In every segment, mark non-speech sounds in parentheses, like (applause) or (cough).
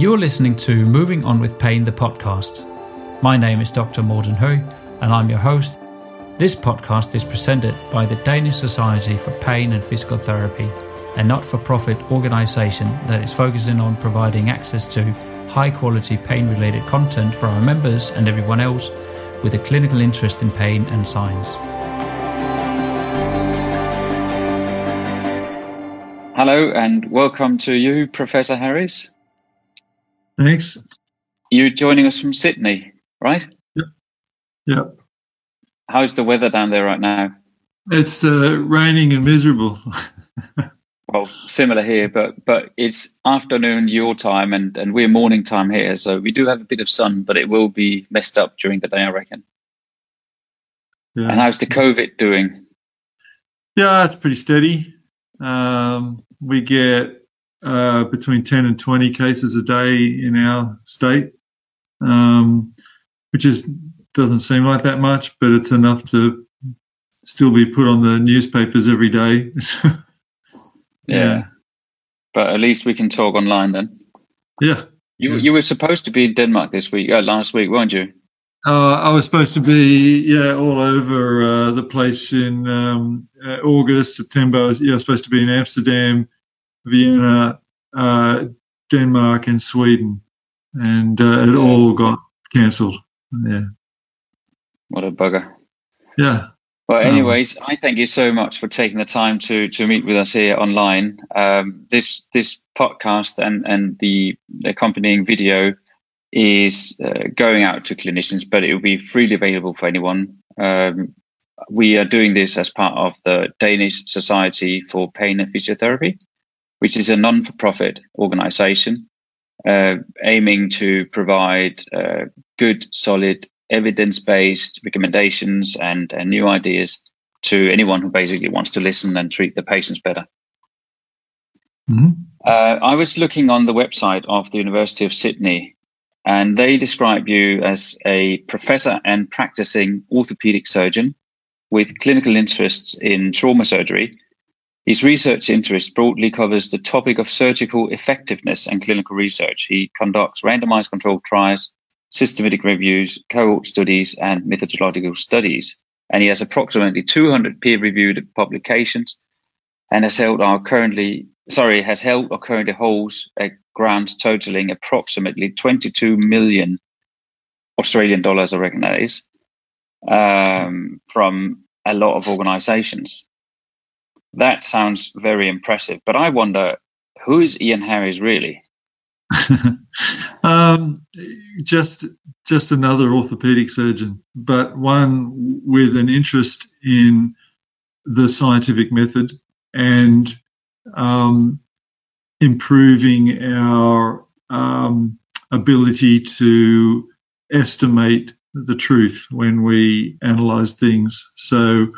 You're listening to Moving On with Pain, the podcast. My name is Dr. Morten Høgh, and I'm your host. This podcast is presented by the Danish Society for Pain and Physical Therapy, a not for profit organization that is focusing on providing access to high quality pain related content for our members and everyone else with a clinical interest in pain and science. Hello and welcome to you, Professor Harris. Thanks. You're joining us from Sydney, right? Yep. Yep. How's the weather down there right now? It's uh, raining and miserable. (laughs) well, similar here, but but it's afternoon your time and and we're morning time here, so we do have a bit of sun, but it will be messed up during the day, I reckon. Yeah. And how's the COVID doing? Yeah, it's pretty steady. Um, we get uh, between 10 and 20 cases a day in our state, um, which is doesn't seem like that much, but it's enough to still be put on the newspapers every day. (laughs) yeah. yeah. But at least we can talk online then. Yeah. You yeah. you were supposed to be in Denmark this week, uh, last week, weren't you? Uh, I was supposed to be, yeah, all over uh, the place in um, uh, August, September. I was, yeah, I was supposed to be in Amsterdam, Vienna, uh, Denmark, and Sweden, and uh, it all got cancelled. Yeah. What a bugger. Yeah. Well, um, anyways, um, I thank you so much for taking the time to to meet with us here online. Um, this this podcast and and the accompanying video is uh, going out to clinicians, but it will be freely available for anyone. Um, we are doing this as part of the Danish Society for Pain and Physiotherapy, which is a non for profit organization uh, aiming to provide uh, good, solid, evidence based recommendations and, and new ideas to anyone who basically wants to listen and treat the patients better. Mm-hmm. Uh, I was looking on the website of the University of Sydney and they describe you as a professor and practicing orthopedic surgeon with clinical interests in trauma surgery. His research interest broadly covers the topic of surgical effectiveness and clinical research. He conducts randomized controlled trials, systematic reviews, cohort studies, and methodological studies. And he has approximately 200 peer reviewed publications and has held our currently sorry, has held or currently holds a grant totaling approximately 22 million Australian dollars, I reckon that is, um, from a lot of organizations. That sounds very impressive, but I wonder who is Ian Harris really? (laughs) um, just just another orthopedic surgeon, but one with an interest in the scientific method and um, improving our um, ability to estimate the truth when we analyze things. So,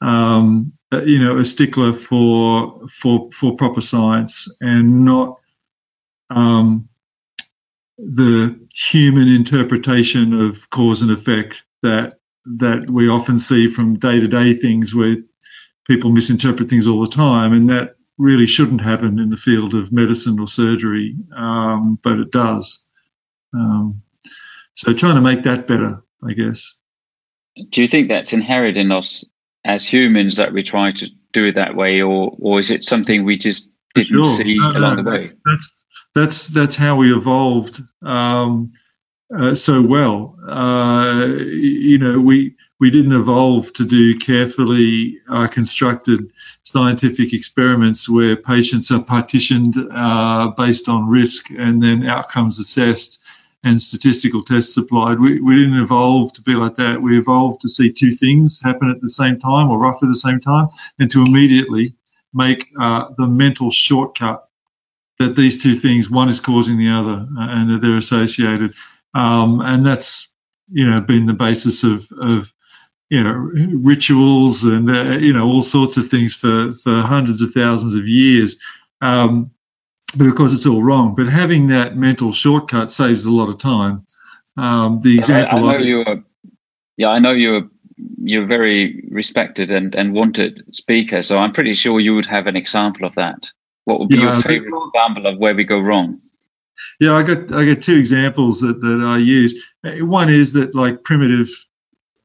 um, uh, you know, a stickler for for for proper science and not um, the human interpretation of cause and effect that that we often see from day to day things where people misinterpret things all the time, and that really shouldn't happen in the field of medicine or surgery, um, but it does. Um, so trying to make that better, I guess. Do you think that's inherent in us as humans that we try to do it that way, or or is it something we just didn't sure. see no, along no, the way? That's, that's, that's that's how we evolved um, uh, so well. Uh, you know, we we didn't evolve to do carefully uh, constructed scientific experiments where patients are partitioned uh, based on risk and then outcomes assessed and statistical tests applied. We, we didn't evolve to be like that. We evolved to see two things happen at the same time or roughly the same time and to immediately make uh, the mental shortcut that these two things, one is causing the other uh, and that they're associated. Um, and that's, you know, been the basis of, of you know rituals and uh, you know all sorts of things for for hundreds of thousands of years um, but of course it's all wrong but having that mental shortcut saves a lot of time um, the example I, I know you are yeah I know you're you're very respected and, and wanted speaker so I'm pretty sure you would have an example of that what would be yeah, your favorite example of where we go wrong Yeah, I got I got two examples that, that I use. One is that like primitive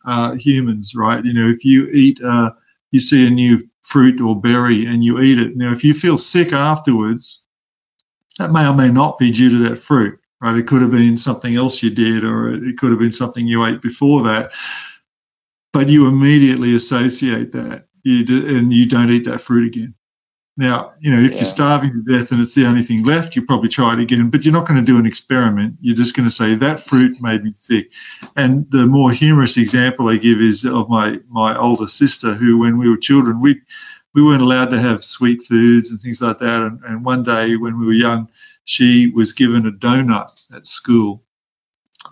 uh, humans, right? You know, if you eat, uh, you see a new fruit or berry and you eat it. Now, if you feel sick afterwards, that may or may not be due to that fruit, right? It could have been something else you did, or it could have been something you ate before that. But you immediately associate that, you do, and you don't eat that fruit again. Now, you know, if yeah. you're starving to death and it's the only thing left, you probably try it again, but you're not going to do an experiment. You're just going to say that fruit made me sick. And the more humorous example I give is of my, my older sister, who, when we were children, we, we weren't allowed to have sweet foods and things like that. And, and one day when we were young, she was given a donut at school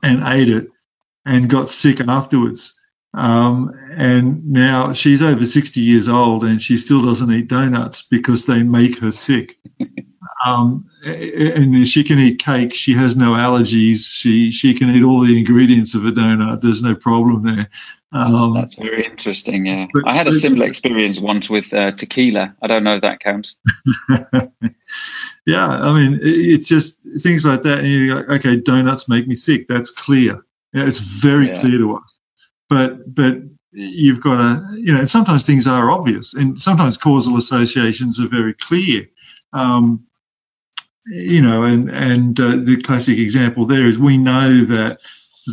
and ate it and got sick afterwards. Um, and now she's over 60 years old and she still doesn't eat donuts because they make her sick. (laughs) Um, and she can eat cake. She has no allergies. She she can eat all the ingredients of a donut. There's no problem there. Um, that's, that's, very interesting. Yeah, but, I had a similar experience once with uh, tequila. I don't know if that counts. (laughs) yeah, I mean, it's it just things like that. And you're like, okay, donuts make me sick. That's clear. Yeah, it's very yeah. clear to us but but you've got to you know sometimes things are obvious and sometimes causal associations are very clear um, you know and and uh, the classic example there is we know that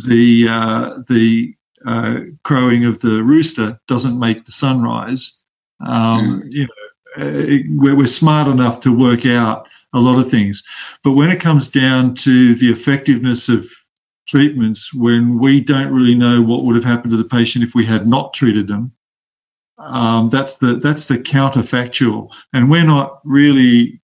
the uh, the uh, crowing of the rooster doesn't make the sunrise um, mm. you know uh, we're, we're smart enough to work out a lot of things but when it comes down to the effectiveness of treatments when we don't really know what would have happened to the patient if we had not treated them. Um, that's the that's the counterfactual, and we're not really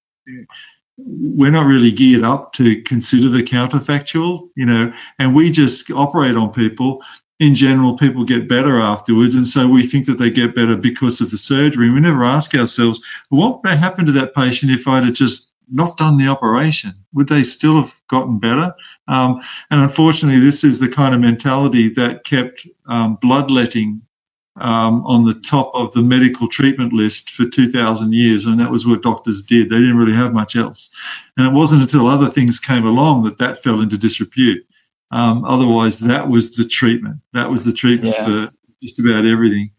we're not really geared up to consider the counterfactual, you know, and we just operate on people. In general, people get better afterwards, and so we think that they get better because of the surgery. We never ask ourselves, what would happen to that patient if I'd have just not done the operation? Would they still have gotten better? Um, and unfortunately, this is the kind of mentality that kept um, bloodletting um, on the top of the medical treatment list for 2,000 years, and that was what doctors did. They didn't really have much else. And it wasn't until other things came along that that fell into disrepute. Um, otherwise, that was the treatment. That was the treatment yeah. for just about everything.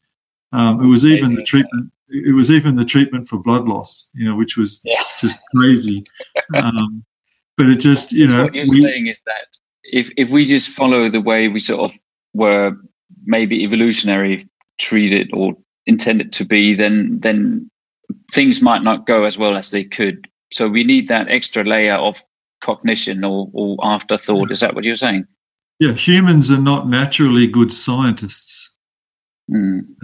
Um, it was even the treatment it was even the treatment for blood loss, you know, which was yeah. just crazy. Um, but it just, you know, what you're we, saying is that if if we just follow the way we sort of were maybe evolutionary treated or intended to be, then then things might not go as well as they could. So we need that extra layer of cognition or, or afterthought. Is that what you're saying? Yeah, humans are not naturally good scientists. Mm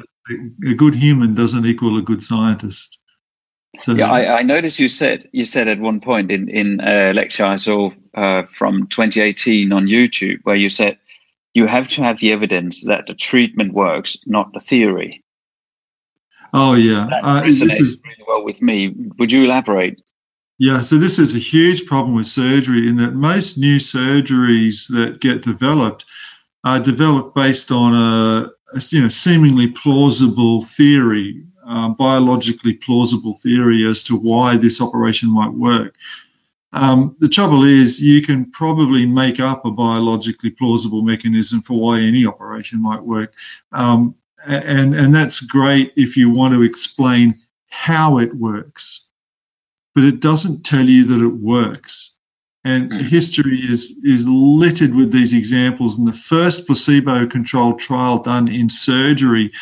a good human doesn't equal a good scientist. So yeah, I, I, noticed you said you said at one point in in a lecture I saw uh, from 2018 on YouTube where you said you have to have the evidence that the treatment works, not the theory. Oh yeah, that uh, resonates is, really well with me. Would you elaborate? Yeah, so this is a huge problem with surgery in that most new surgeries that get developed are developed based on a you know, seemingly plausible theory, uh, biologically plausible theory as to why this operation might work. Um, the trouble is, you can probably make up a biologically plausible mechanism for why any operation might work, um, and and that's great if you want to explain how it works, but it doesn't tell you that it works. And mm. history is, is littered with these examples. And the first placebo controlled trial done in surgery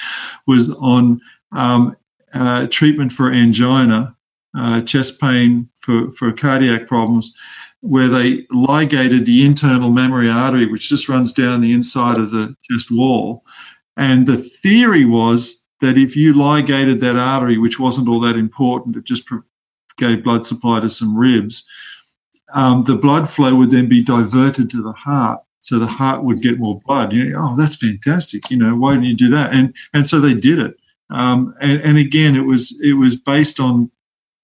was on um, uh, treatment for angina, uh, chest pain for, for cardiac problems, where they ligated the internal mammary artery, which just runs down the inside of the chest wall. And the theory was that if you ligated that artery, which wasn't all that important, it just gave blood supply to some ribs um, the blood flow would then be diverted to the heart. So the heart would get more blood. You know, oh, that's fantastic. You know, why didn't you do that? And and so they did it. Um, and, and again, it was it was based on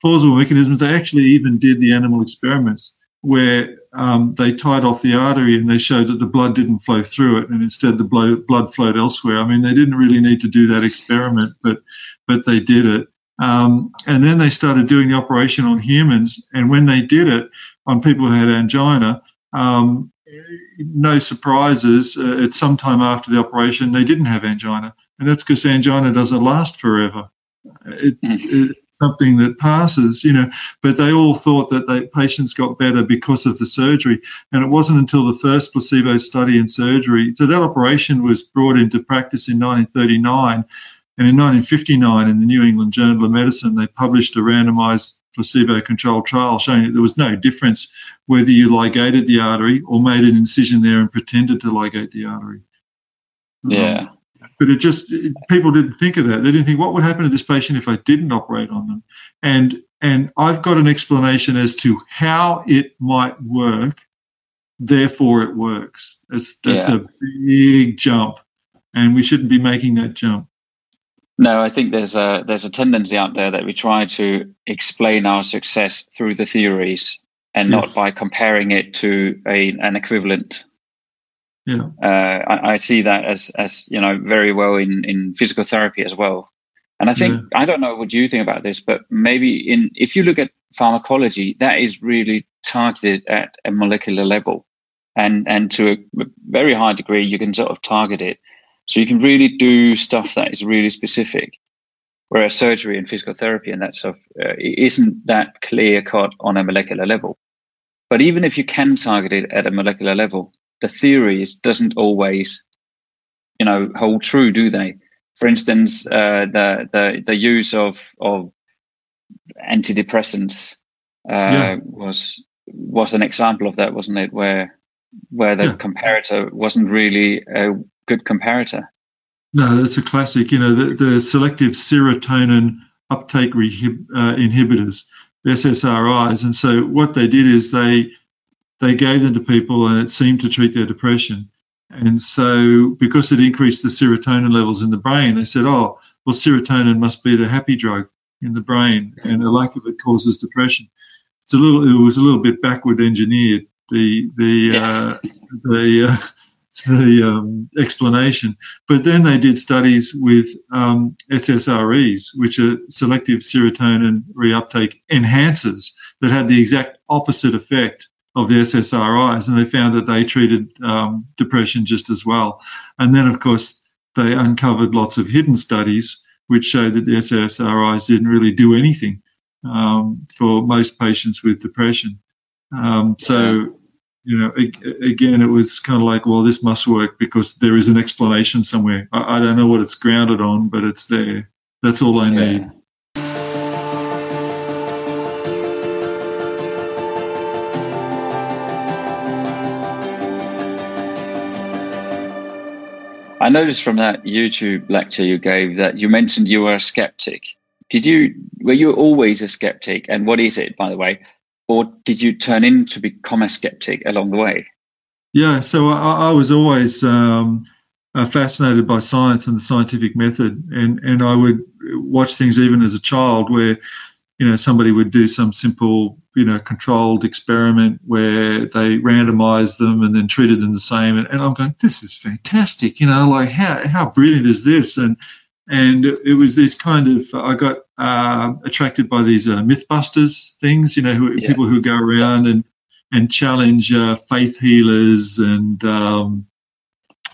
plausible mechanisms. They actually even did the animal experiments where um, they tied off the artery and they showed that the blood didn't flow through it, and instead the blood flowed elsewhere. I mean, they didn't really need to do that experiment, but but they did it. Um, and then they started doing the operation on humans. And when they did it on people who had angina, um, no surprises. Uh, at some time after the operation, they didn't have angina, and that's because angina doesn't last forever. It, mm. it's something that passes, you know. But they all thought that they, patients got better because of the surgery, and it wasn't until the first placebo study in surgery. So that operation was brought into practice in 1939 and in 1959, in the New England Journal of Medicine, they published a randomized placebo controlled trial showing that there was no difference whether you ligated the artery or made an incision there and pretended to ligate the artery. Yeah. Um, but it just, it, people didn't think of that. They didn't think, what would happen to this patient if I didn't operate on them? And, and I've got an explanation as to how it might work, therefore it works. That's, that's yeah. a big jump, and we shouldn't be making that jump. No, I think there's a there's a tendency out there that we try to explain our success through the theories and yes. not by comparing it to a an equivalent. Yeah, uh, I, I, see that as as you know very well in in physical therapy as well. And I think yeah. I don't know what you think about this, but maybe in if you look at pharmacology, that is really targeted at a molecular level, and and to a very high degree, you can sort of target it so you can really do stuff that is really specific. Whereas surgery and physical therapy and that stuff uh, isn't that clear cut on a molecular level. But even if you can target it at a molecular level, the theories doesn't always, you know, hold true, do they? For instance, uh, the the the use of of antidepressants uh, yeah. was was an example of that, wasn't it? Where where the yeah. comparator wasn't really a good comparator. No, that's a classic. You know, the, the selective serotonin uptake rehib, uh, inhibitors, SSRIs. And so what they did is they they gave them to people, and it seemed to treat their depression. And so, because it increased the serotonin levels in the brain, they said, "Oh, well, serotonin must be the happy drug in the brain, and the lack of it causes depression." It's a little. It was a little bit backward engineered. The the yeah. uh, the uh, the um, explanation. But then they did studies with um, SSREs, which are selective serotonin reuptake enhancers, that had the exact opposite effect of the SSRIs, and they found that they treated um, depression just as well. And then, of course, they uncovered lots of hidden studies which showed that the SSRIs didn't really do anything um, for most patients with depression. Um, so you know, again, it was kind of like, well, this must work because there is an explanation somewhere. I, I don't know what it's grounded on, but it's there. That's all I yeah. need. I noticed from that YouTube lecture you gave that you mentioned you were a skeptic. Did you were you always a skeptic? And what is it, by the way? Or did you turn in to become a skeptic along the way? Yeah, so I, I was always um, uh, fascinated by science and the scientific method, and and I would watch things even as a child where you know somebody would do some simple you know controlled experiment where they randomized them and then treated them the same, and, and I'm going, this is fantastic, you know, like how how brilliant is this? And and it was this kind of I got uh, attracted by these uh, MythBusters things, you know, who, yeah. people who go around and and challenge uh, faith healers and um,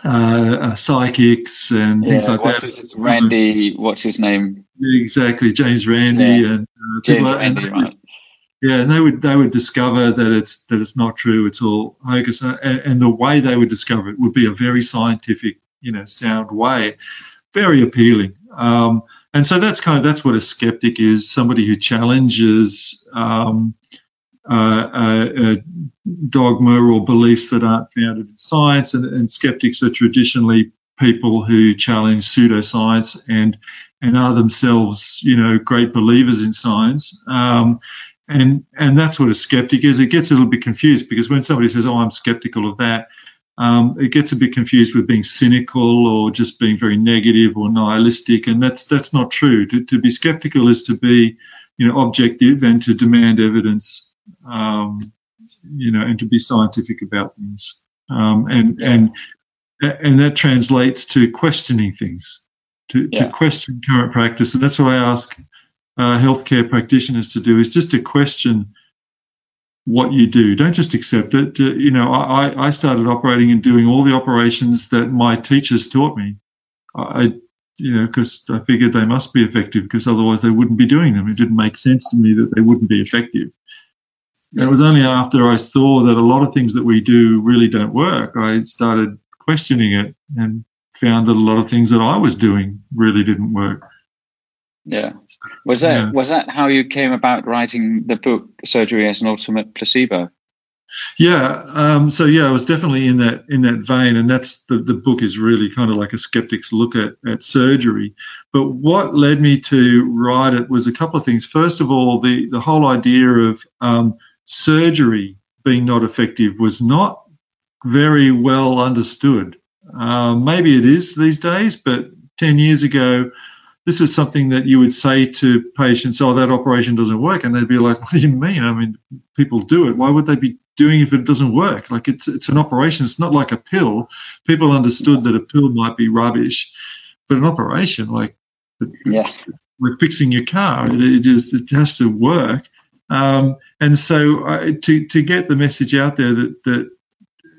uh, uh, psychics and yeah, things like that. His, Randi, what's his name? Exactly, James Randi yeah. and uh, James people, Randi, and right. Yeah, and they would they would discover that it's that it's not true. It's all hocus, and, and the way they would discover it would be a very scientific, you know, sound way very appealing. Um, and so that's kind of that's what a skeptic is: somebody who challenges um, uh, a, a dogma or beliefs that aren't founded in science. And, and, skeptics are traditionally people who challenge pseudoscience and and are themselves, you know, great believers in science. Um, and and that's what a skeptic is. It gets a little bit confused because when somebody says, "Oh, I'm skeptical of that," um, it gets a bit confused with being cynical or just being very negative or nihilistic, and that's that's not true. To, to be skeptical is to be, you know, objective and to demand evidence, um, you know, and to be scientific about things, um, and and and that translates to questioning things, to, yeah. to question current practice, and that's what I ask uh, healthcare practitioners to do is just to question what you do. Don't just accept it. Uh, you know, I, I started operating and doing all the operations that my teachers taught me. I, you know, because I figured they must be effective because otherwise they wouldn't be doing them. It didn't make sense to me that they wouldn't be effective. It was only after I saw that a lot of things that we do really don't work, I started questioning it and found that a lot of things that I was doing really didn't work. Yeah. Was that yeah. was that how you came about writing the book Surgery as an Ultimate Placebo? Yeah. Um, so yeah, I was definitely in that in that vein, and that's the the book is really kind of like a skeptic's look at at surgery. But what led me to write it was a couple of things. First of all, the the whole idea of um, surgery being not effective was not very well understood. Uh, maybe it is these days, but 10 years ago, this is something that you would say to patients, oh, that operation doesn't work. And they'd be like, what do you mean? I mean, people do it. Why would they be doing if it doesn't work? Like it's, it's an operation. It's not like a pill. People understood that a pill might be rubbish, but an operation, like, yeah. like fixing your car, it, it, is, it has to work. Um, and so uh, to, to get the message out there that, that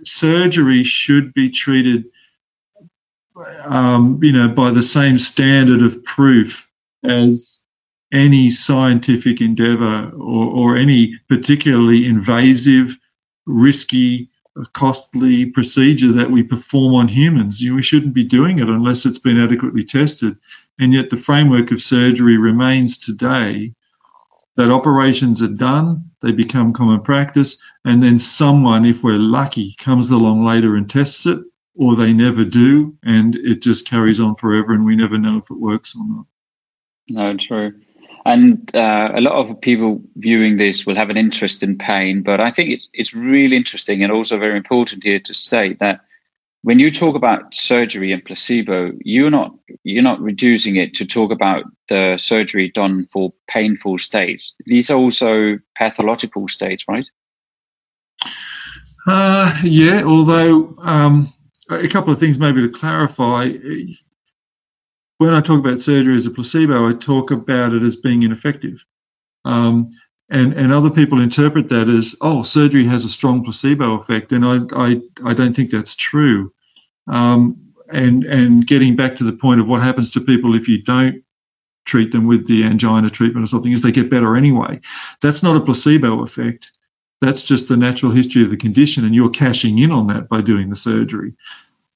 surgery should be treated – um, you know, by the same standard of proof as any scientific endeavor or, or any particularly invasive, risky, costly procedure that we perform on humans. You know, we shouldn't be doing it unless it's been adequately tested. And yet, the framework of surgery remains today that operations are done, they become common practice, and then someone, if we're lucky, comes along later and tests it or they never do, and it just carries on forever, and we never know if it works or not. No, true. And uh, a lot of people viewing this will have an interest in pain, but I think it's it's really interesting and also very important here to state that when you talk about surgery and placebo, you're not you're not reducing it to talk about the surgery done for painful states. These are also pathological states, right? Uh, yeah, although um, a couple of things maybe to clarify. When I talk about surgery as a placebo, I talk about it as being ineffective. Um, and, and other people interpret that as, oh, surgery has a strong placebo effect. And I, I, I don't think that's true. Um, and, and getting back to the point of what happens to people if you don't treat them with the angina treatment or something is they get better anyway. That's not a placebo effect. That's just the natural history of the condition, and you're cashing in on that by doing the surgery.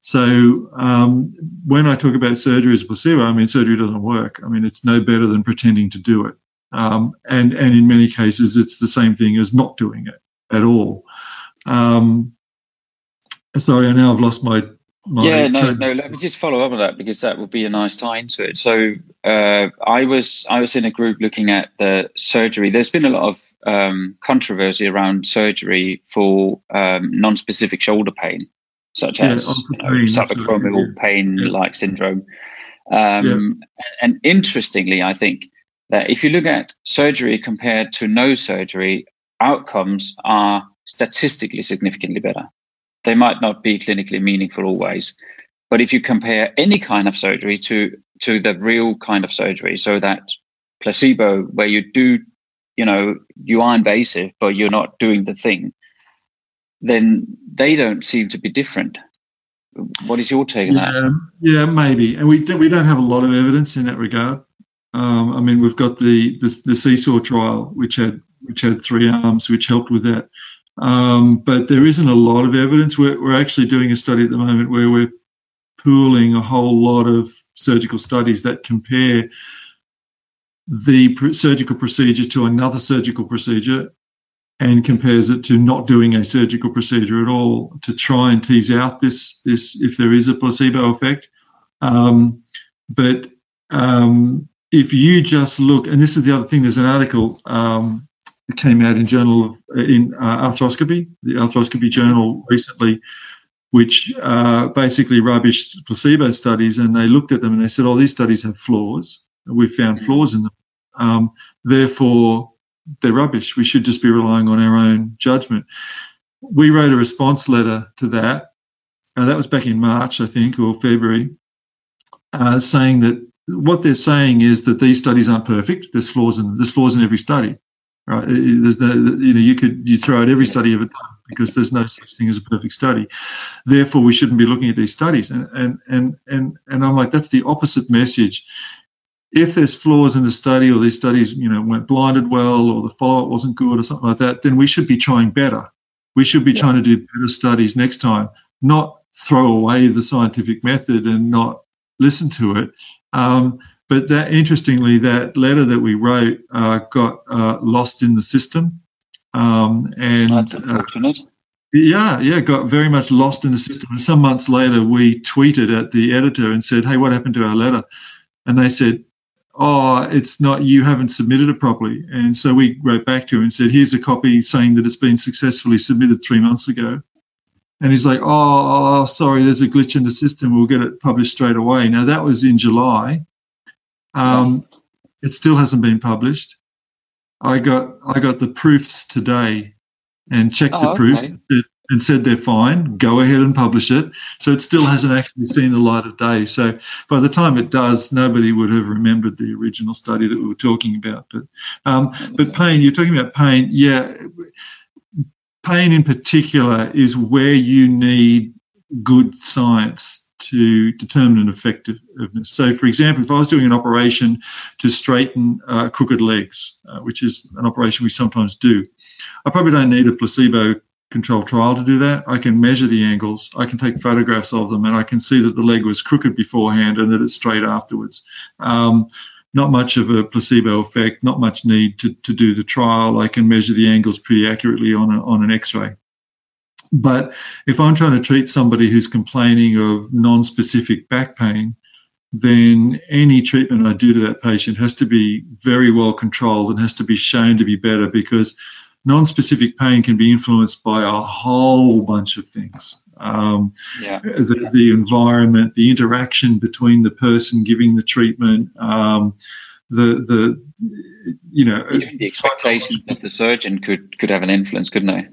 So um, when I talk about surgery as a placebo, I mean surgery doesn't work. I mean it's no better than pretending to do it, um, and and in many cases it's the same thing as not doing it at all. Um, sorry, I now I've lost my. my yeah, no, no. Let me just follow up on that because that would be a nice tie into it. So uh, I was I was in a group looking at the surgery. There's been a lot of um, controversy around surgery for um, non-specific shoulder pain, such yeah, as you know, subacromial pain-like yeah. syndrome. Um, yeah. And interestingly, I think that if you look at surgery compared to no surgery, outcomes are statistically significantly better. They might not be clinically meaningful always, but if you compare any kind of surgery to to the real kind of surgery, so that placebo where you do you know, you are invasive, but you're not doing the thing, then they don't seem to be different. What is your take on yeah, that? Yeah, maybe. And we don't, we don't have a lot of evidence in that regard. Um, I mean, we've got the, the, the CSAW trial, which had which had three arms, which helped with that. Um, but there isn't a lot of evidence. We're, we're actually doing a study at the moment where we're pooling a whole lot of surgical studies that compare the surgical procedure to another surgical procedure and compares it to not doing a surgical procedure at all to try and tease out this this if there is a placebo effect. Um, but um, if you just look, and this is the other thing, there's an article um, that came out in Journal of in uh, Arthroscopy, the Arthroscopy Journal recently, which uh, basically rubbished placebo studies, and they looked at them and they said, "Oh, these studies have flaws." We've found flaws in them. Um, therefore, they're rubbish. We should just be relying on our own judgment. We wrote a response letter to that. Uh, that was back in March, I think, or February, uh, saying that what they're saying is that these studies aren't perfect. There's flaws in there's flaws in every study, right? There's the, you know you could you throw out every study ever done because there's no such thing as a perfect study. Therefore, we shouldn't be looking at these studies. And and and and and I'm like that's the opposite message. If there's flaws in the study or these studies you know weren't blinded well or the follow up wasn't good or something like that, then we should be trying better. We should be yeah. trying to do better studies next time, not throw away the scientific method and not listen to it. Um, but that interestingly, that letter that we wrote uh, got uh, lost in the system, um, and that's unfortunate. Uh, yeah, yeah, got very much lost in the system. And some months later, we tweeted at the editor and said, "Hey, what happened to our letter?" And they said, "Oh, it's not. You haven't submitted it properly." And so we wrote back to him and said, "Here's a copy saying that it's been successfully submitted three months ago." And he's like, oh, oh, sorry, there's a glitch in the system. We'll get it published straight away. Now, that was in July. Um, it still hasn't been published. I got I got the proofs today and checked oh, the proofs okay. And said they're fine. Go ahead and publish it. So it still hasn't actually seen the light of day. So by the time it does, nobody would have remembered the original study that we were talking about. But um, but pain, you're talking about pain. Yeah, pain in particular is where you need good science to determine an effectiveness. So, for example, if I was doing an operation to straighten uh, crooked legs, uh, which is an operation we sometimes do, I probably don't need a placebo controlled trial to do that. I can measure the angles, I can take photographs of them, and I can see that the leg was crooked beforehand and that it's straight afterwards. Um, not much of a placebo effect, not much need to, to do the trial. I can measure the angles pretty accurately on, a, on an x ray. But if I'm trying to treat somebody who's complaining of non specific back pain, then any treatment I do to that patient has to be very well controlled and has to be shown to be better because non specific pain can be influenced by a whole bunch of things um, yeah. the, the, environment, the interaction between the person giving the treatment, um, the the you know Even the expectation that the surgeon could could have an influence, couldn't they?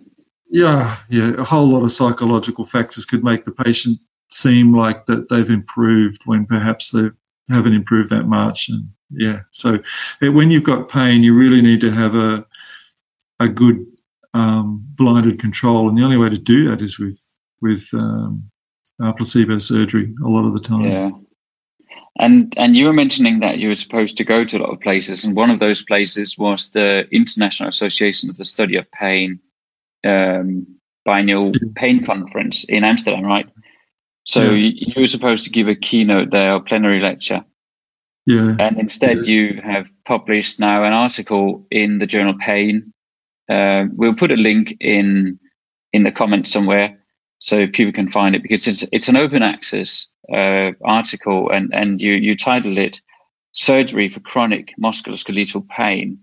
Yeah, yeah, a whole lot of psychological factors could make the patient seem like that they've improved when perhaps they haven't improved that much. And yeah, so when you've got pain, you really need to have a a good um, blinded control, and the only way to do that is with with um, uh, placebo surgery a lot of the time. Yeah. And and you were mentioning that you were supposed to go to a lot of places, and one of those places was the International Association of the Study of Pain um, biennial pain conference in Amsterdam, right? So yeah. you, you, were supposed to give a keynote there, a plenary lecture. Yeah. And instead, yeah. you have published now an article in the journal Pain. Uh, we'll put a link in in the comments somewhere so people can find it because it's it's an open access uh, article and and you you titled it surgery for chronic musculoskeletal pain.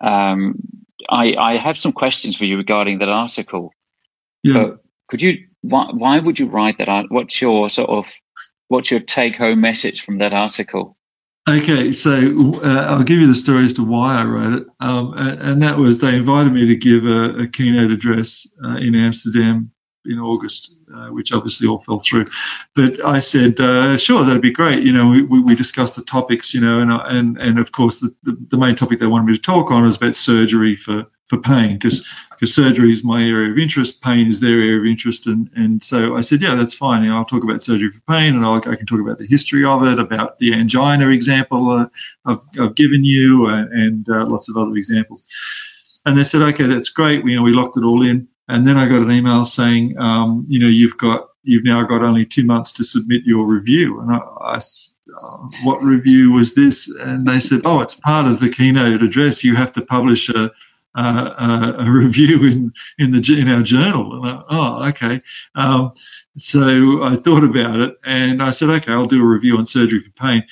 Um, I I have some questions for you regarding that article. Yeah. But could you why why would you write that? What's your sort of what's your take home message from that article? Okay, so uh, I'll give you the story as to why I wrote it, um, and, and, that was they invited me to give a, a keynote address uh, in Amsterdam in August, uh, which obviously all fell through. But I said, uh, sure, that'd be great. You know, we, we discussed the topics, you know, and and and of course the, the, the main topic they wanted me to talk on is about surgery for for pain because because surgery is my area of interest, pain is their area of interest, and and so I said, yeah, that's fine. You know, I'll talk about surgery for pain, and I'll, i can talk about the history of it, about the angina example uh, I've, I've given you, uh, and uh, lots of other examples. And they said, okay, that's great. We, you know, we locked it all in. And then I got an email saying, um, you know, you've got you've now got only two months to submit your review. And I, I uh, what review was this? And they said, oh, it's part of the keynote address. You have to publish a a, (laughs) review in in the in our journal. And I, oh, okay. Um, so I thought about it, and I said, okay, I'll do a review on surgery for pain.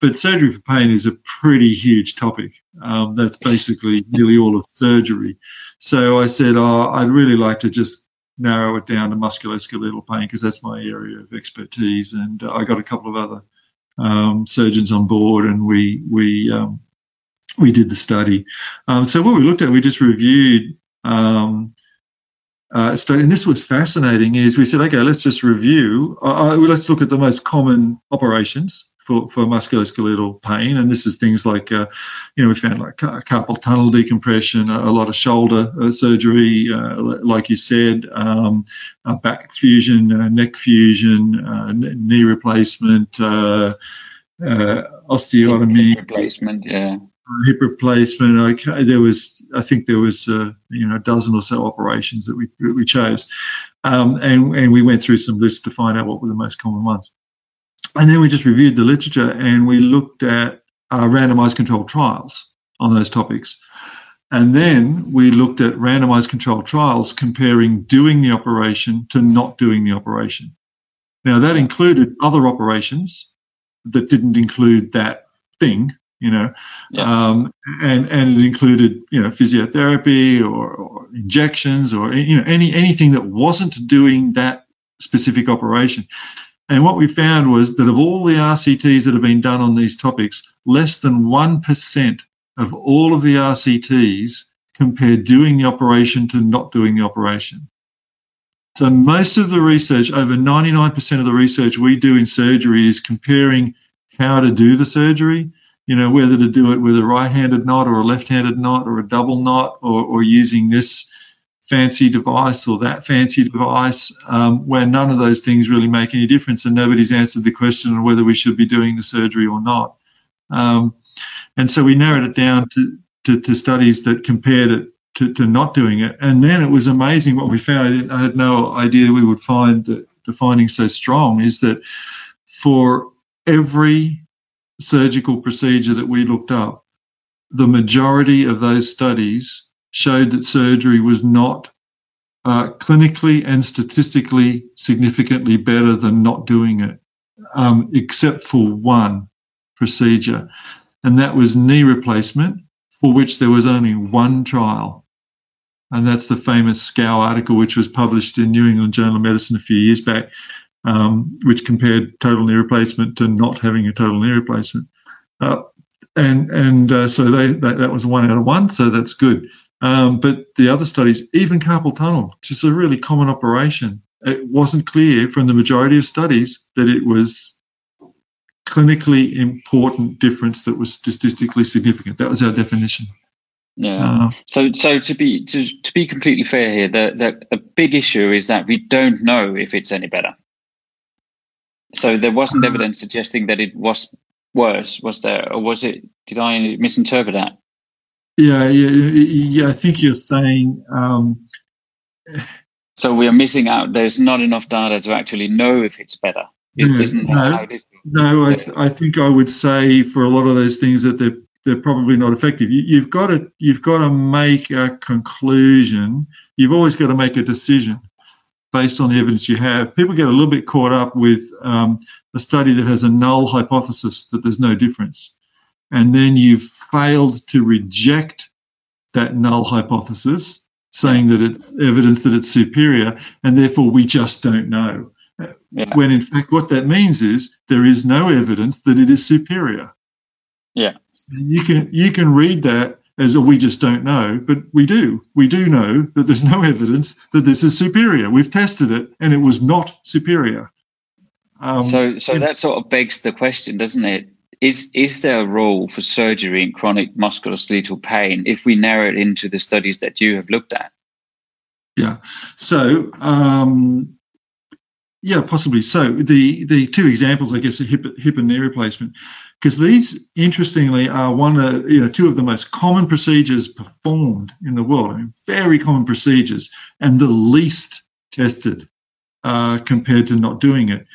But surgery for pain is a pretty huge topic. Um, that's basically nearly all of surgery. So I said, oh, I'd really like to just narrow it down to musculoskeletal pain because that's my area of expertise. And uh, I got a couple of other um, surgeons on board, and we we um, we did the study. Um, so what we looked at, we just reviewed. Um, uh, study, and this was fascinating. Is we said, okay, let's just review. Uh, uh let's look at the most common operations for, for musculoskeletal pain. And this is things like, uh, you know, we found like carpal tunnel decompression, a, a lot of shoulder uh, surgery, uh, like you said, um, back fusion, uh, neck fusion, uh, knee replacement, uh, osteotomy. Hip replacement, yeah. Hip replacement. Okay, there was, I think there was, you know, a dozen or so operations that we we chose, um, and and we went through some lists to find out what were the most common ones. And then we just reviewed the literature and we looked at uh, randomized controlled trials on those topics. And then we looked at randomized controlled trials comparing doing the operation to not doing the operation. Now, that included other operations that didn't include that thing, you know, yeah. um, and, and it included, you know, physiotherapy or, or injections or, you know, any, anything that wasn't doing that specific operation. And what we found was that of all the RCTs that have been done on these topics, less than 1% of all of the RCTs compared doing the operation to not doing the operation. So most of the research, over 99% of the research we do in surgery is comparing how to do the surgery, you know, whether to do it with a right-handed knot or a left-handed knot or a double knot or, or using this fancy device or that fancy device, um, where none of those things really make any difference, and nobody's answered the question of whether we should be doing the surgery or not. Um, and so we narrowed it down to, to, to studies that compared it to, to, not doing it. And then it was amazing what we found. I had no idea we would find the, the findings so strong is that for every surgical procedure that we looked up, the majority of those studies showed that surgery was not uh, clinically and statistically significantly better than not doing it, um, except for one procedure, and that was knee replacement, for which there was only one trial. And that's the famous Skou article, which was published in New England Journal of Medicine a few years back, um, which compared total knee replacement to not having a total knee replacement. Uh, and and uh, so they, that, that was one out of one, so that's good. Um, but the other studies, even carpal tunnel, which is a really common operation, it wasn't clear from the majority of studies that it was clinically important difference that was statistically significant. That was our definition. Yeah. Uh, so, so to be to, to be completely fair here, the, the the big issue is that we don't know if it's any better. So there wasn't uh, evidence suggesting that it was worse, was there, or was it? Did I misinterpret that? Yeah, yeah, yeah. I think you're saying. Um, so we are missing out. There's not enough data to actually know if it's better. No, no, no I, th- I, think I would say for a lot of those things that they're they're probably not effective. You, have got to you've got to make a conclusion. You've always got to make a decision based on the evidence you have. People get a little bit caught up with um, a study that has a null hypothesis that there's no difference, and then you've failed to reject that null hypothesis, saying that it's evidence that it's superior, and therefore we just don't know. Yeah. When in fact, what that means is there is no evidence that it is superior. Yeah. You can you can read that as a we just don't know, but we do. We do know that there's no evidence that this is superior. We've tested it, and it was not superior. Um, so, so that sort of begs the question, doesn't it? Is is there a role for surgery in chronic musculoskeletal pain if we narrow it into the studies that you have looked at? Yeah. So um, yeah, possibly. So the the two examples, I guess, are hip, hip and knee replacement, because these, interestingly, are one of you know two of the most common procedures performed in the world. I mean, very common procedures, and the least tested uh, compared to not doing it.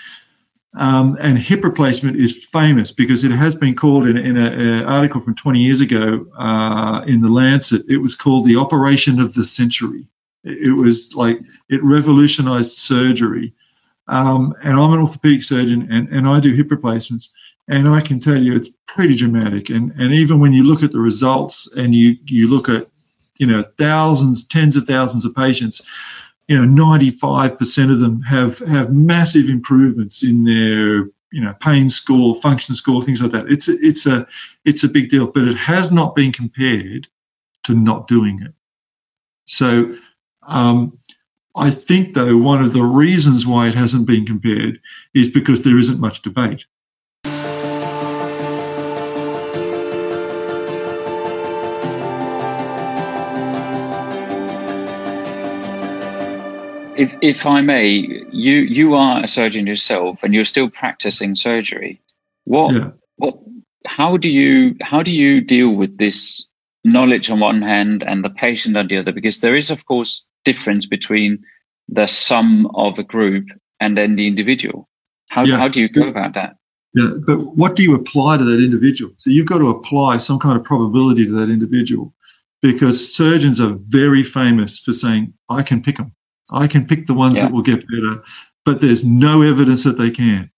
Um, and hip replacement is famous because it has been called in, in an article from 20 years ago uh, in the Lancet. It was called the operation of the century. It, was like it revolutionized surgery. Um, and I'm an orthopedic surgeon, and, and I do hip replacements. And I can tell you, it's pretty dramatic. And and even when you look at the results, and you you look at you know thousands, tens of thousands of patients, you know, 95% of them have have massive improvements in their you know pain score, function score, things like that. It's a, it's a it's a big deal, but it has not been compared to not doing it. So um, I think though one of the reasons why it hasn't been compared is because there isn't much debate. If, if I may, you you are a surgeon yourself, and you're still practicing surgery. What yeah. what? How do you how do you deal with this knowledge on one hand and the patient on the other? Because there is, of course, difference between the sum of a group and then the individual. How yeah. how do you go about that? Yeah, but what do you apply to that individual? So you've got to apply some kind of probability to that individual because surgeons are very famous for saying, I can pick them. I can pick the ones yeah. that will get better, but there's no evidence that they can.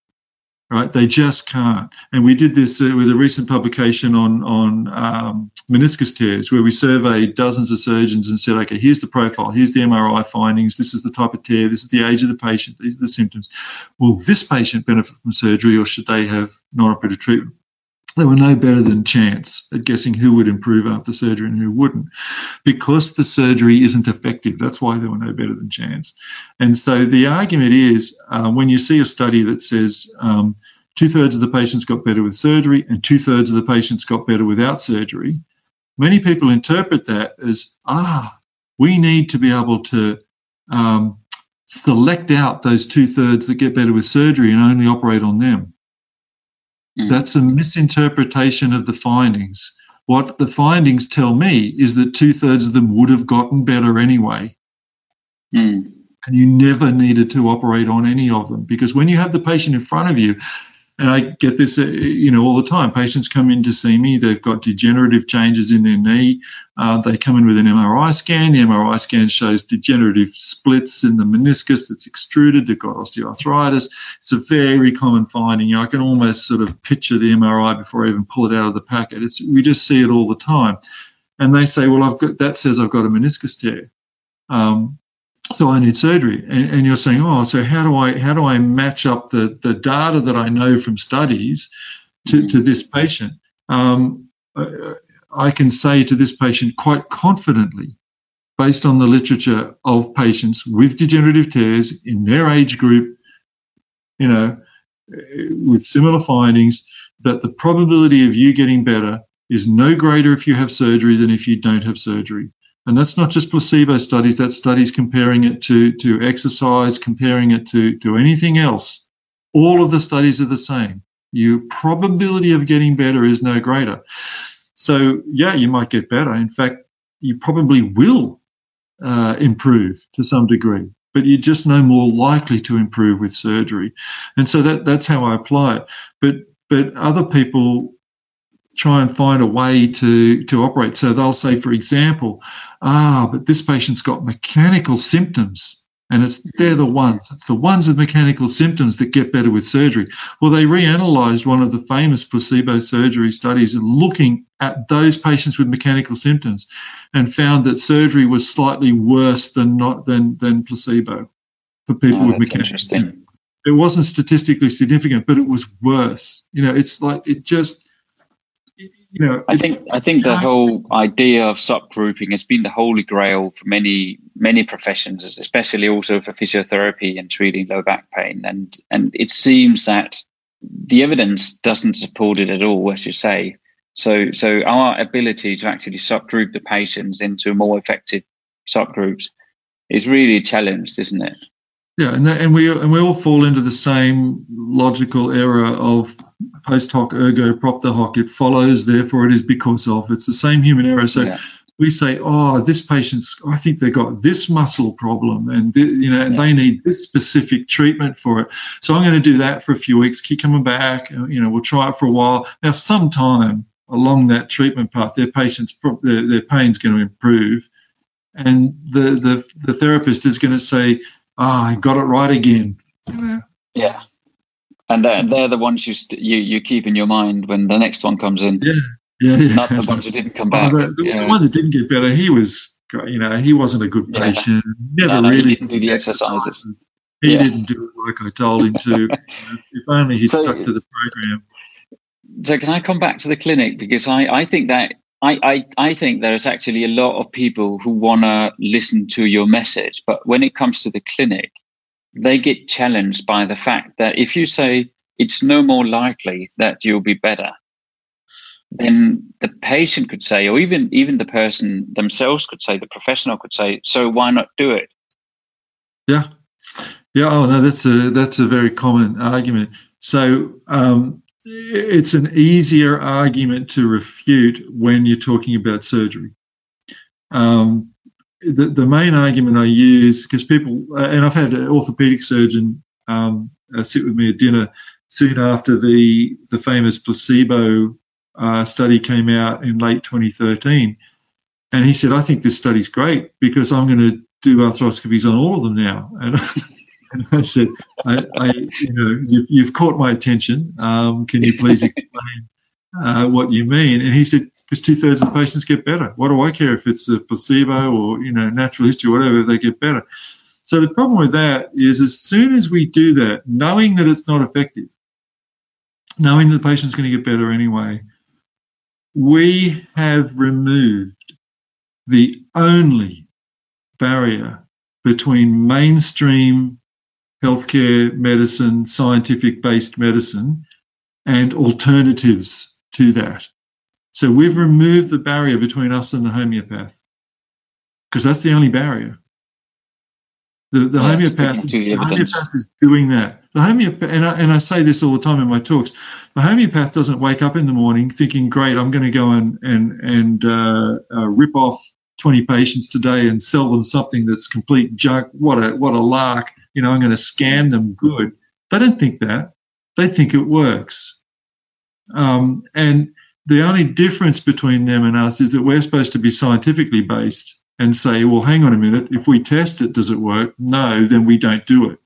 Right? They just can't. And we did this uh, with a recent publication on on um, meniscus tears, where we surveyed dozens of surgeons and said, okay, here's the profile, here's the MRI findings, this is the type of tear, this is the age of the patient, these are the symptoms. Will this patient benefit from surgery, or should they have non-operative treatment? They were no better than chance at guessing who would improve after surgery and who wouldn't. Because the surgery isn't effective, that's why they were no better than chance. And so the argument is uh, when you see a study that says um, two thirds of the patients got better with surgery and two thirds of the patients got better without surgery, many people interpret that as, ah, we need to be able to um, select out those two thirds that get better with surgery and only operate on them. Mm. That's a misinterpretation of the findings. What the findings tell me is that two thirds of them would have gotten better anyway. Mm. And you never needed to operate on any of them because when you have the patient in front of you, and I get this, uh, you know, all the time. Patients come in to see me. They've got degenerative changes in their knee. Uh, they come in with an MRI scan. The MRI scan shows degenerative splits in the meniscus that's extruded. They've got osteoarthritis. It's a very common finding. You know, I can almost sort of picture the MRI before I even pull it out of the packet. It's, we just see it all the time. And they say, well, I've got that says I've got a meniscus tear. Um, so I need surgery. And, and, you're saying, oh, so how do I how do I match up the the data that I know from studies to, mm-hmm. to this patient? Um, I can say to this patient quite confidently, based on the literature of patients with degenerative tears in their age group, you know, with similar findings, that the probability of you getting better is no greater if you have surgery than if you don't have surgery. And that's not just placebo studies, that's studies comparing it to, to exercise, comparing it to, to anything else. All of the studies are the same. Your probability of getting better is no greater. So, yeah, you might get better. In fact, you probably will uh, improve to some degree, but you're just no more likely to improve with surgery. And so that, that's how I apply it. But but other people try and find a way to, to operate. So they'll say, for example, ah, but this patient's got mechanical symptoms. And it's they're the ones. It's the ones with mechanical symptoms that get better with surgery. Well, they reanalyzed one of the famous placebo surgery studies looking at those patients with mechanical symptoms, and found that surgery was slightly worse than not than than placebo for people oh, with mechanical symptoms. It wasn't statistically significant, but it was worse. You know, it's like it just you know, I think I think the whole idea of subgrouping has been the holy grail for many many professions, especially also for physiotherapy and treating low back pain. And and it seems that the evidence doesn't support it at all, as you say. So so our ability to actually subgroup the patients into more effective subgroups is really challenged, isn't it? Yeah, and that, and we and we all fall into the same logical error of post hoc ergo propter hoc. It follows, therefore it is because of. It's the same human error. So yeah. we say, oh, this patient's, I think they've got this muscle problem, and th- you know yeah. they need this specific treatment for it. So I'm going to do that for a few weeks. Keep coming back. Uh, you know, we'll try it for a while. Now, sometime along that treatment path, their patient's their, their pain's going to improve, and the the the therapist is going to say ah, I got it right again. Yeah. And they're, they're the ones you, st- you you keep in your mind when the next one comes in. Yeah, yeah, yeah. Not the ones who didn't come back. Oh, the, the, yeah. the, one that didn't get better, he was, you know, he wasn't a good patient. Yeah. Never no, no, really he didn't do the exercises. exercises. He yeah. didn't do it like I told him to. (laughs) if only he'd so, stuck to the program. So can I come back to the clinic because I, I think that I, I, I think there's actually a lot of people who want to listen to your message, but when it comes to the clinic, they get challenged by the fact that if you say it's no more likely that you'll be better, then the patient could say, or even even the person themselves could say, the professional could say, so why not do it? Yeah, yeah. Oh no, that's a that's a very common argument. So um, it's an easier argument to refute when you're talking about surgery. Um, the, the main argument I use, because people, uh, and I've had an orthopedic surgeon um, uh, sit with me at dinner soon after the, the famous placebo uh, study came out in late 2013. And he said, I think this study's great because I'm going to do arthroscopies on all of them now. And, (laughs) and I said, I, I, you know, you've, you've, caught my attention. Um, can you please (laughs) explain uh, what you mean? And he said, because two thirds of the patients get better. What do I care if it's a placebo or you know natural history, or whatever? They get better. So the problem with that is, as soon as we do that, knowing that it's not effective, knowing that the patient's going to get better anyway, we have removed the only barrier between mainstream healthcare medicine, scientific based medicine, and alternatives to that. So we've removed the barrier between us and the homeopath because that's the only barrier. The, the, yeah, homeopath, the homeopath is doing that. The homeopath, and I, and I say this all the time in my talks, the homeopath doesn't wake up in the morning thinking, great, I'm going to go and, and, and uh, uh, rip off 20 patients today and sell them something that's complete junk. What a, what a lark. You know, I'm going to scam them good. They don't think that. They think it works. Um, and the only difference between them and us is that we're supposed to be scientifically based and say, well, hang on a minute, if we test it, does it work? No, then we don't do it.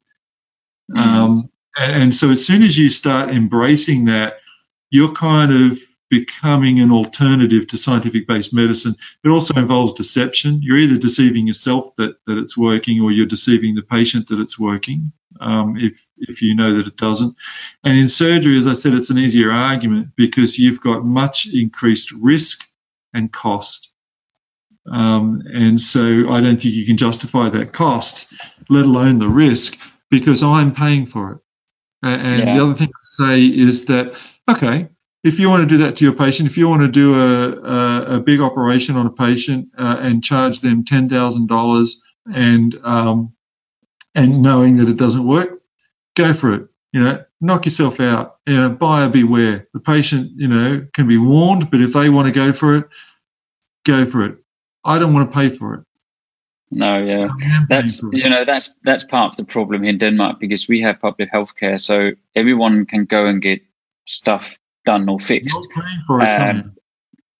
Mm-hmm. Um, and, and so as soon as you start embracing that, you're kind of becoming an alternative to scientific based medicine. It also involves deception. You're either deceiving yourself that, that it's working or you're deceiving the patient that it's working um, if, if you know that it doesn't. And in surgery, as I said, it's an easier argument because you've got much increased risk and cost. Um, and so I don't think you can justify that cost, let alone the risk, because I'm paying for it. And yeah. the other thing I say is that, okay, if you want to do that to your patient, if you want to do a, a, a big operation on a patient uh, and charge them ten thousand dollars and um, and knowing that it doesn't work, go for it. You know, knock yourself out. You know, buyer beware. The patient, you know, can be warned, but if they want to go for it, go for it. I don't want to pay for it. No, yeah, that's you know that's that's part of the problem here in Denmark because we have public healthcare, so everyone can go and get stuff done or fixed. Um,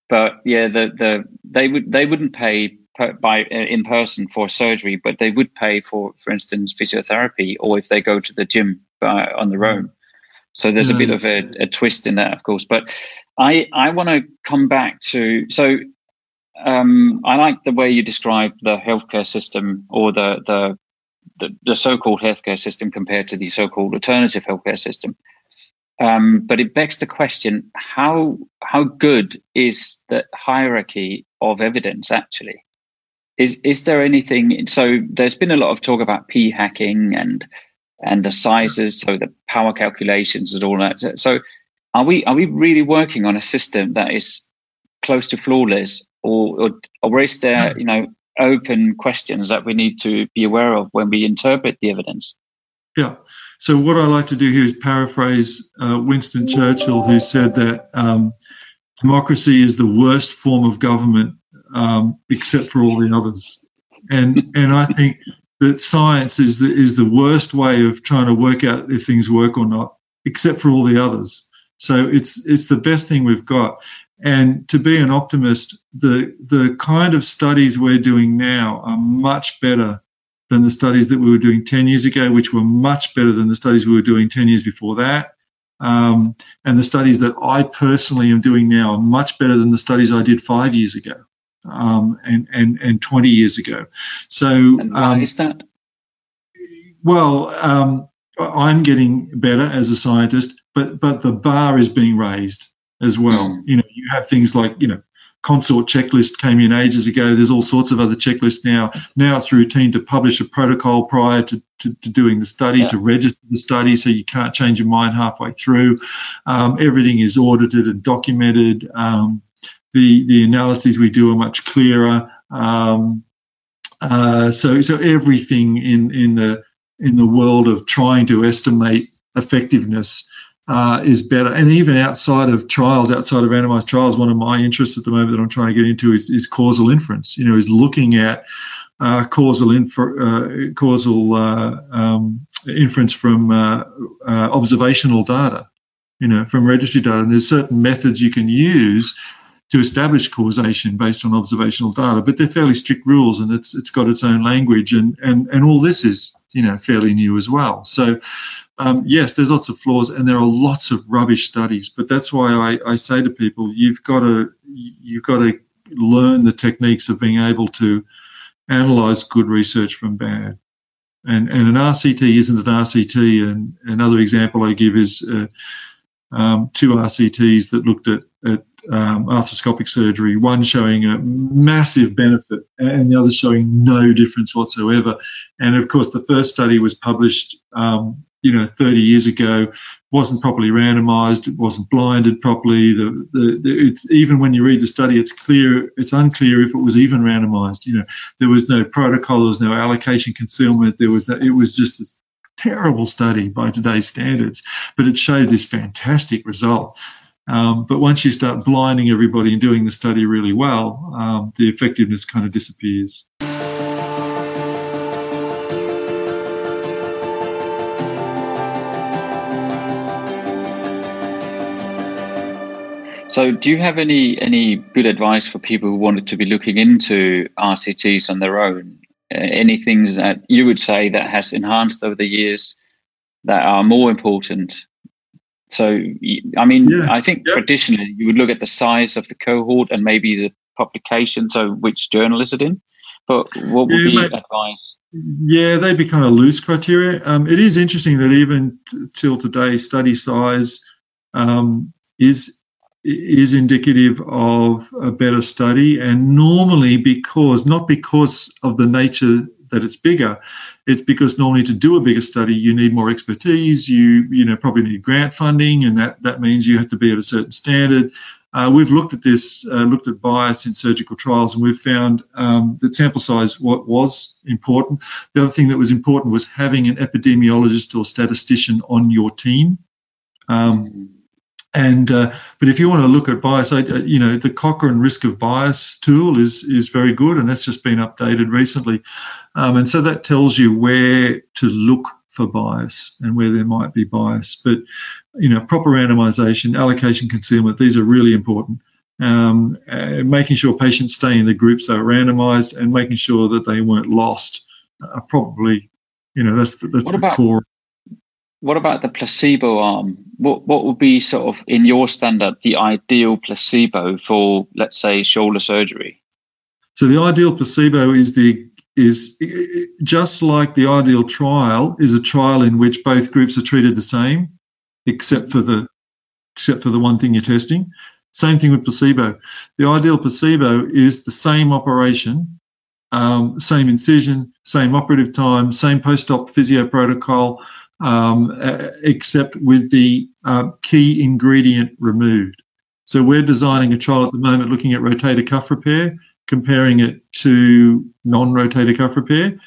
but yeah, the the they would they wouldn't pay per, by uh, in person for surgery, but they would pay for, for instance, physiotherapy, or if they go to the gym by, on their own. So there's yeah. a bit of a, a, twist in that, of course. But I I want to come back to so um, I like the way you describe the healthcare system or the the the, the so-called healthcare system compared to the so-called alternative healthcare system. Um, but it begs the question: how how good is the hierarchy of evidence actually? Is is there anything? So there's been a lot of talk about p hacking and and the sizes, so the power calculations and all that. So are we are we really working on a system that is close to flawless, or or, or is there you know open questions that we need to be aware of when we interpret the evidence? Yeah. So what I like to do here is paraphrase uh, Winston Churchill, who said that um, democracy is the worst form of government um, except for all the others. And and I think that science is the is the worst way of trying to work out if things work or not, except for all the others. So it's it's the best thing we've got. And to be an optimist, the the kind of studies we're doing now are much better than the studies that we were doing 10 years ago, which were much better than the studies we were doing 10 years before that. Um, and the studies that I personally am doing now are much better than the studies I did five years ago um, and, and, and 20 years ago. So, and why um, is that? Well, um, I'm getting better as a scientist, but but the bar is being raised as well. Mm. You know, you have things like you know consort checklist came in ages ago. There's all sorts of other checklists now. Now it's routine to publish a protocol prior to, to, to doing the study, yeah. to register the study, so you can't change your mind halfway through. Um, everything is audited and documented. Um, the the analyses we do are much clearer. Um, uh, so so everything in in the in the world of trying to estimate effectiveness uh, is better. And even outside of trials, outside of randomized trials, one of my interests at the moment that I'm trying to get into is, is causal inference. You know, is looking at uh, causal infer, uh, causal uh, um, inference from uh, observational data. You know, from registry data, and there's certain methods you can use to establish causation based on observational data, but they're fairly strict rules, and it's it's got its own language, and and and all this is you know fairly new as well. So um, yes, there's lots of flaws and there are lots of rubbish studies, but that's why I, I say to people, you've got to you've got to learn the techniques of being able to analyze good research from bad. And, and an RCT isn't an RCT. And another example I give is uh, um, two RCTs that looked at, at um, arthroscopic surgery, one showing a massive benefit and the other showing no difference whatsoever. And of course, the first study was published um, you know 30 years ago wasn't properly randomized it wasn't blinded properly the, the, the, even when you read the study it's clear it's unclear if it was even randomized you know. There was no protocol there was no allocation concealment there was it was just a terrible study by today's standards but it showed this fantastic result. Um, but once you start blinding everybody and doing the study really well um, the effectiveness kind of disappears So, do you have any any good advice for people who wanted to be looking into RCTs on their own? Any things that you would say that has enhanced over the years that are more important? So, I mean, yeah, I think yeah. traditionally you would look at the size of the cohort and maybe the publication, so which journal is it in? But what would yeah, be mate, advice? Yeah, they'd be kind of loose criteria. Um, it is interesting that even t- till today, study size um, is is indicative of a better study. And normally because not because of the nature that it's bigger it's because normally to do a bigger study you need more expertise. You you know probably need grant funding and that that means you have to be at a certain standard. Uh, we've looked at this uh, looked at bias in surgical trials and we've found um, that sample size what was important. The other thing that was important was having an epidemiologist or statistician on your team. Um, and uh, but if you want to look at bias, I, you know the Cochrane risk of bias tool is is very good, and that's just been updated recently, um, and so that tells you where to look for bias and where there might be bias. But you know, proper randomization, allocation concealment, these are really important. Um, making sure patients stay in the groups they are randomized and making sure that they weren't lost are probably, you know, that's the, that's what the about, core what about the placebo arm? What what would be sort of in your standard the ideal placebo for let's say shoulder surgery? So the ideal placebo is the is just like the ideal trial is a trial in which both groups are treated the same, except for the except for the one thing you're testing. Same thing with placebo. The ideal placebo is the same operation, um, same incision, same operative time, same post-op physio protocol, um, uh, except with the uh, key ingredient removed. So we're designing a trial at the moment looking at rotator cuff repair, comparing it to non-rotator cuff repair.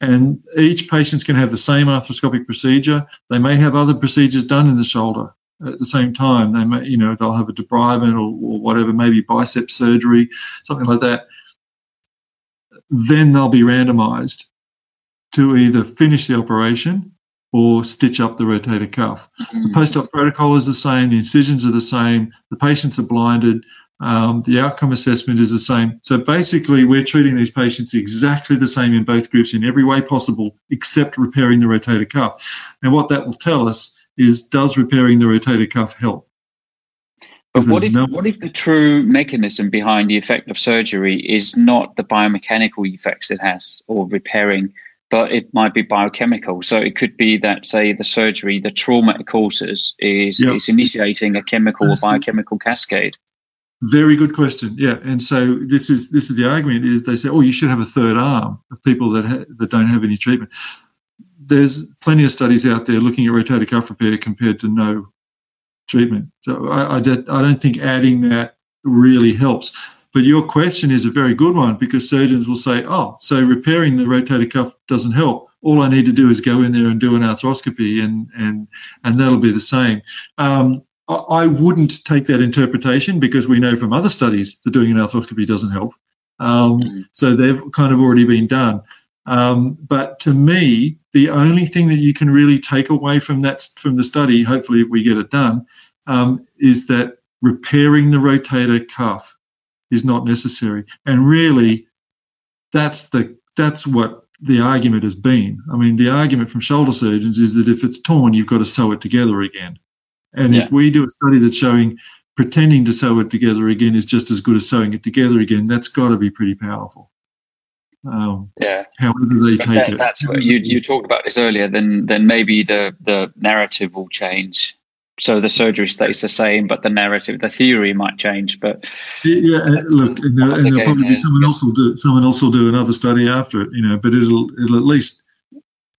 And each patient's going to have the same arthroscopic procedure. They may have other procedures done in the shoulder at the same time. They may, you know, they'll have a debridement or, or whatever, maybe bicep surgery, something like that. Then they'll be randomized to either finish the operation or stitch up the rotator cuff. Mm-hmm. The post-op protocol is the same, the incisions are the same, the patients are blinded, um, the outcome assessment is the same. So basically, we're treating these patients exactly the same in both groups in every way possible, except repairing the rotator cuff. And what that will tell us is, does repairing the rotator cuff help? But what if, no- what if the true mechanism behind the effect of surgery is not the biomechanical effects it has or repairing but it might be biochemical. So it could be that, say, the surgery, the trauma it causes is, yep. is initiating a chemical That's or biochemical cascade. Very good question. Yeah, and so this is this is the argument is they say, oh, you should have a third arm of people that ha- that don't have any treatment. There's plenty of studies out there looking at rotator cuff repair compared to no treatment. So I, I, I don't think adding that really helps. But your question is a very good one because surgeons will say, oh, so repairing the rotator cuff doesn't help. All I need to do is go in there and do an arthroscopy, and and and that'll be the same. Um, I wouldn't take that interpretation because we know from other studies that doing an arthroscopy doesn't help. Um, mm-hmm. so they've kind of already been done. Um, but to me, the only thing that you can really take away from that from the study, hopefully if we get it done, um, is that repairing the rotator cuff is not necessary. And really, that's the that's what the argument has been. I mean, the argument from shoulder surgeons is that if it's torn, you've got to sew it together again. And yeah. if we do a study that's showing pretending to sew it together again is just as good as sewing it together again, that's got to be pretty powerful. Um, yeah. However they take that, it. That's what you you talked about this earlier. Then then maybe the the narrative will change. So the surgery stays the same, but the narrative, the theory might change. But yeah, look, and, there, and there'll probably be someone else will do someone else will do another study after it, you know. But it'll it'll at least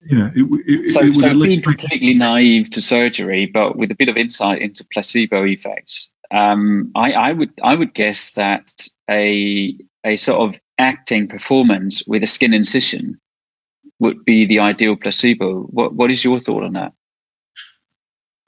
you know, it, it, so, it so being completely naive to surgery, but with a bit of insight into placebo effects, um, I, I, would I would guess that a a sort of acting performance with a skin incision would be the ideal placebo. What what is your thought on that?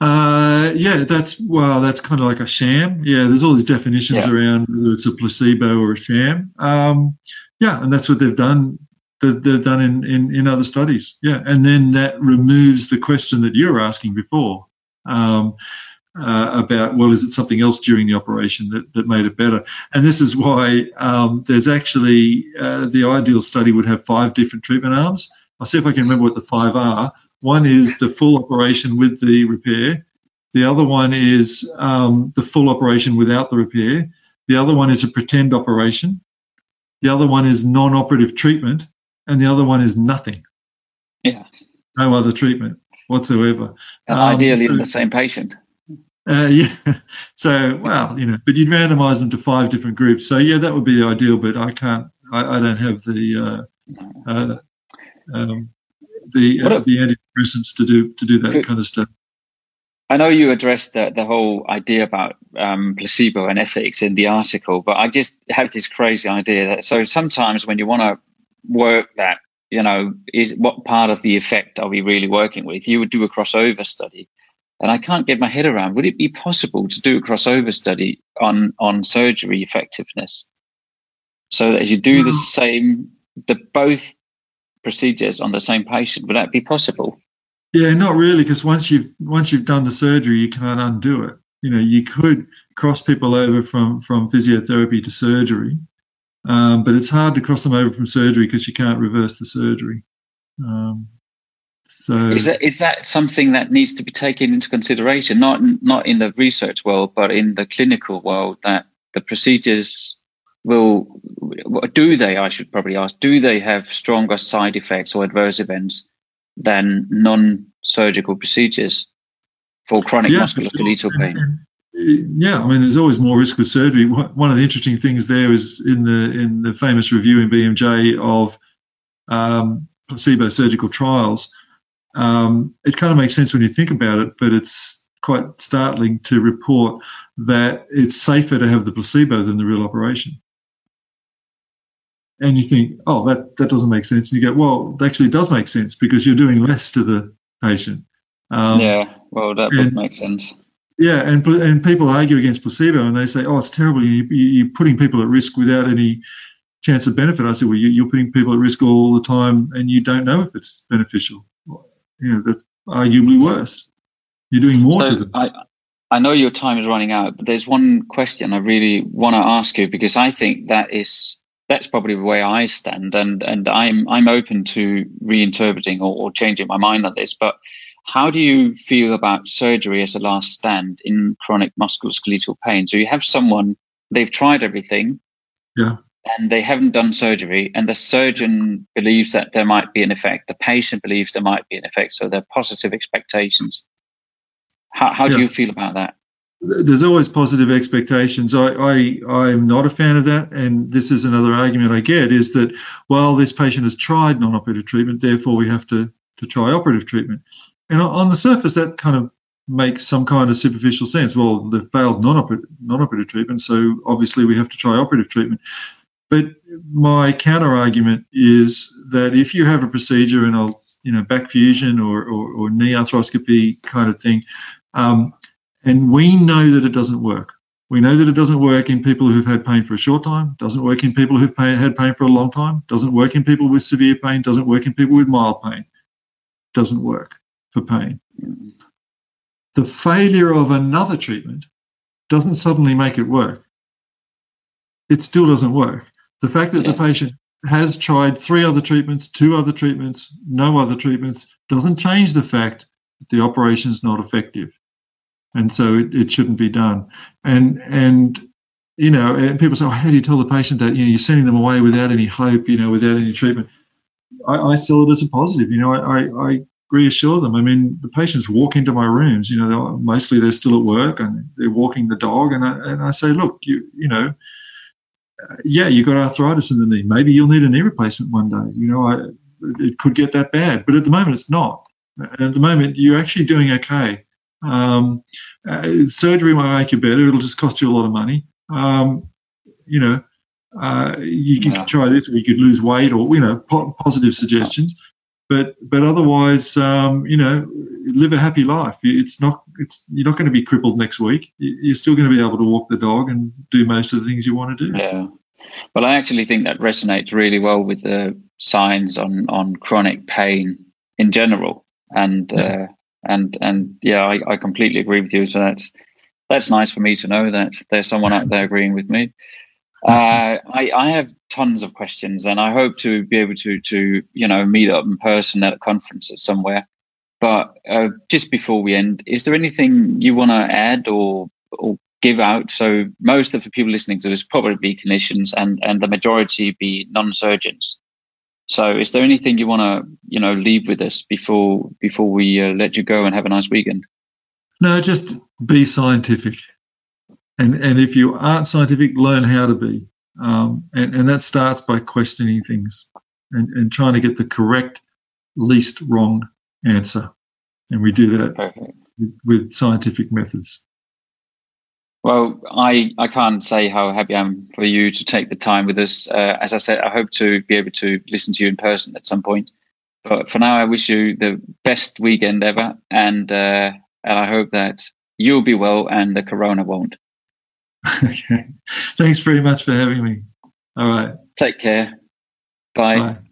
Uh, yeah, that's well, that's kind of like a sham. Yeah, there's all these definitions yeah. around whether it's a placebo or a sham. Um, yeah, and that's what they've done. They've done in, in, in other studies. Yeah, and then that removes the question that you were asking before. Um, uh, about well, is it something else during the operation that, that made it better? And this is why um, there's actually uh, the ideal study would have five different treatment arms. I'll see if I can remember what the five are. One is the full operation with the repair. The other one is um, the full operation without the repair. The other one is a pretend operation. The other one is non-operative treatment, and the other one is nothing. Yeah. No other treatment whatsoever. Um, ideally, so, in the same patient. Uh, (laughs) yeah. So, well, you know, but you'd randomize them to five different groups. So, yeah, that would be the ideal, but I can't, I, I don't have the, uh, uh, um, the, uh, the antidepressants to do, to do that kind of stuff. I know you addressed the, the whole idea about um, placebo and ethics in the article, but I just have this crazy idea that so sometimes when you want to work that, you know, is what part of the effect are we really working with? You would do a crossover study and I can't get my head around. Would it be possible to do a crossover study on on surgery effectiveness, so that as you do the same, the both procedures on the same patient, would that be possible? Yeah, not really, because once you've once you've done the surgery, you can't undo it. You know, you could cross people over from from physiotherapy to surgery, um, but it's hard to cross them over from surgery because you can't reverse the surgery. Um, so is that is that something that needs to be taken into consideration, not not in the research world, but in the clinical world, that the procedures will do they? I should probably ask, do they have stronger side effects or adverse events than non-surgical procedures for chronic yeah, musculoskeletal pain? yeah, I mean, there's always more risk with surgery. One of the interesting things there is in the in the famous review in BMJ of um, placebo surgical trials um, it kind of makes sense when you think about it, but it's quite startling to report that it's safer to have the placebo than the real operation. And you think, oh, that, that doesn't make sense. And you go, well, actually, it actually does make sense because you're doing less to the patient. Um, yeah, well, that and, would make sense. Yeah, and and people argue against placebo and they say, oh, it's terrible. You, you're putting people at risk without any chance of benefit. I said, well, you, are putting people at risk all the time and you don't know if it's beneficial you know, that's arguably worse. You're doing more so to them. I, I know your time is running out, but there's one question I really want to ask you because I think that is that's probably the way I stand, and and I'm I'm open to reinterpreting or, or changing my mind on this. But how do you feel about surgery as a last stand in chronic musculoskeletal pain? So you have someone they've tried everything, yeah, and they haven't done surgery, and the surgeon believes that there might be an effect, the patient believes there might be an effect, so they're positive expectations. How, how yeah. do you feel about that? There's always positive expectations. I, I I'm not a fan of that, and this is another argument I get: is that well, this patient has tried non-operative treatment, therefore we have to to try operative treatment. And on the surface, that kind of makes some kind of superficial sense. Well, they failed non-operative non-operative treatment, so obviously we have to try operative treatment. But my counter argument is that if you have a procedure in a you know back fusion or, or, or knee arthroscopy kind of thing, um, and we know that it doesn't work. We know that it doesn't work in people who've had pain for a short time, doesn't work in people who've pain, had pain for a long time, doesn't work in people with severe pain, doesn't work in people with mild pain, doesn't work for pain. The failure of another treatment doesn't suddenly make it work. It still doesn't work. The fact that yeah. the patient has tried three other treatments, two other treatments, no other treatments, doesn't change the fact that the operation is not effective. And so it, it shouldn't be done. And, and, you know, and people say, oh, how do you tell the patient that, you know, you're sending them away without any hope, you know, without any treatment? I, I sell it as a positive. You know, I, I, reassure them. I mean, the patients walk into my rooms. You know, they're, mostly they're still at work and they're walking the dog, and I, and I say, look, you you know, yeah, you've got arthritis in the knee. Maybe you'll need a knee replacement one day. You know, I, it could get that bad, but at the moment it's not. At the moment, you're actually doing okay. Um, uh, surgery might make you better. It'll just cost you a lot of money. Um, you know, uh, you could yeah. try this, or you could lose weight, or you know, po- positive suggestions. But but otherwise, um, you know, live a happy life. It's not it's you're not going to be crippled next week. You're still going to be able to walk the dog and do most of the things you want to do. Yeah. Well, I actually think that resonates really well with the signs on on chronic pain in general, and yeah. uh, and and yeah, I, I completely agree with you. So that's that's nice for me to know that there's someone out there agreeing with me. Uh, I, I have tons of questions, and I hope to be able to to you know meet up in person at a conference somewhere. But uh, just before we end, is there anything you want to add or or give out? So most of the people listening to this probably be clinicians, and and the majority be non-surgeons. So is there anything you want to you know leave with us before before we uh, let you go and have a nice weekend? No, just be scientific and and if you aren't scientific, learn how to be. Um, and, and that starts by questioning things and, and trying to get the correct, least wrong answer. And we do that Perfect. with scientific methods. Well, I, I can't say how happy I am for you to take the time with us. Uh, as I said, I hope to be able to listen to you in person at some point. But for now, I wish you the best weekend ever, and uh, and I hope that you'll be well and the corona won't. (laughs) okay. Thanks very much for having me. All right. Take care. Bye. Bye.